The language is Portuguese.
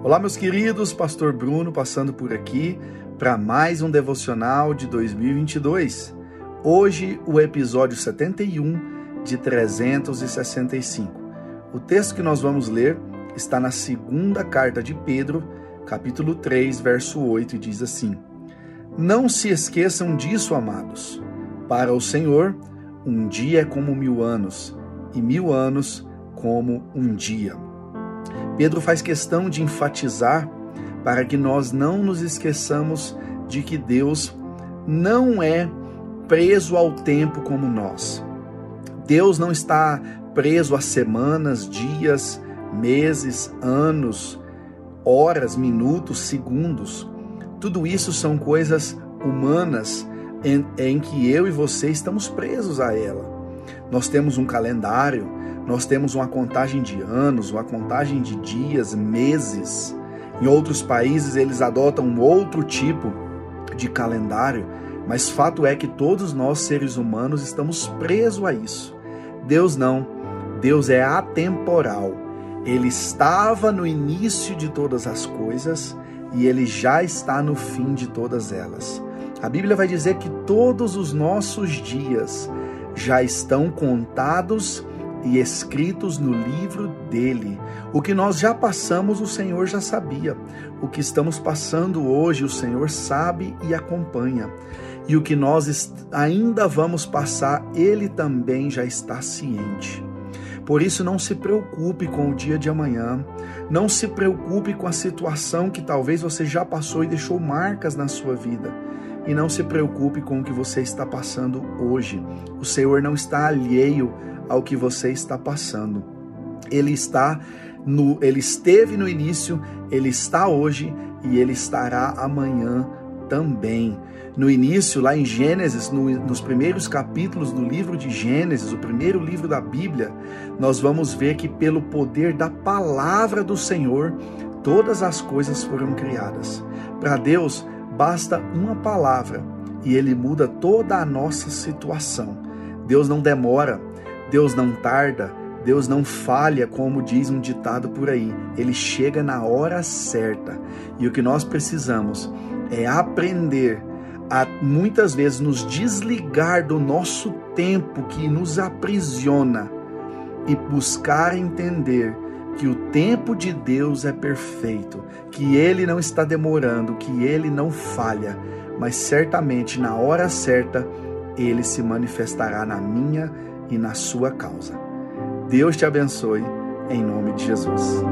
Olá, meus queridos, Pastor Bruno passando por aqui para mais um devocional de 2022. Hoje, o episódio 71 de 365. O texto que nós vamos ler está na segunda carta de Pedro, capítulo 3, verso 8, e diz assim: Não se esqueçam disso, amados. Para o Senhor, um dia é como mil anos, e mil anos como um dia. Pedro faz questão de enfatizar para que nós não nos esqueçamos de que Deus não é preso ao tempo como nós. Deus não está preso a semanas, dias, meses, anos, horas, minutos, segundos. Tudo isso são coisas humanas em, em que eu e você estamos presos a ela. Nós temos um calendário, nós temos uma contagem de anos, uma contagem de dias, meses. Em outros países eles adotam um outro tipo de calendário, mas fato é que todos nós seres humanos estamos presos a isso. Deus não. Deus é atemporal. Ele estava no início de todas as coisas e ele já está no fim de todas elas. A Bíblia vai dizer que todos os nossos dias já estão contados e escritos no livro dele. O que nós já passamos, o Senhor já sabia. O que estamos passando hoje, o Senhor sabe e acompanha. E o que nós ainda vamos passar, ele também já está ciente. Por isso, não se preocupe com o dia de amanhã. Não se preocupe com a situação que talvez você já passou e deixou marcas na sua vida. E não se preocupe com o que você está passando hoje. O Senhor não está alheio ao que você está passando. Ele está no, ele esteve no início, ele está hoje e ele estará amanhã também. No início, lá em Gênesis, no, nos primeiros capítulos do livro de Gênesis, o primeiro livro da Bíblia, nós vamos ver que pelo poder da palavra do Senhor, todas as coisas foram criadas. Para Deus, basta uma palavra e ele muda toda a nossa situação. Deus não demora, Deus não tarda, Deus não falha, como diz um ditado por aí. Ele chega na hora certa. E o que nós precisamos é aprender a muitas vezes nos desligar do nosso tempo que nos aprisiona e buscar entender que o tempo de Deus é perfeito, que ele não está demorando, que ele não falha, mas certamente na hora certa ele se manifestará na minha e na sua causa. Deus te abençoe, em nome de Jesus.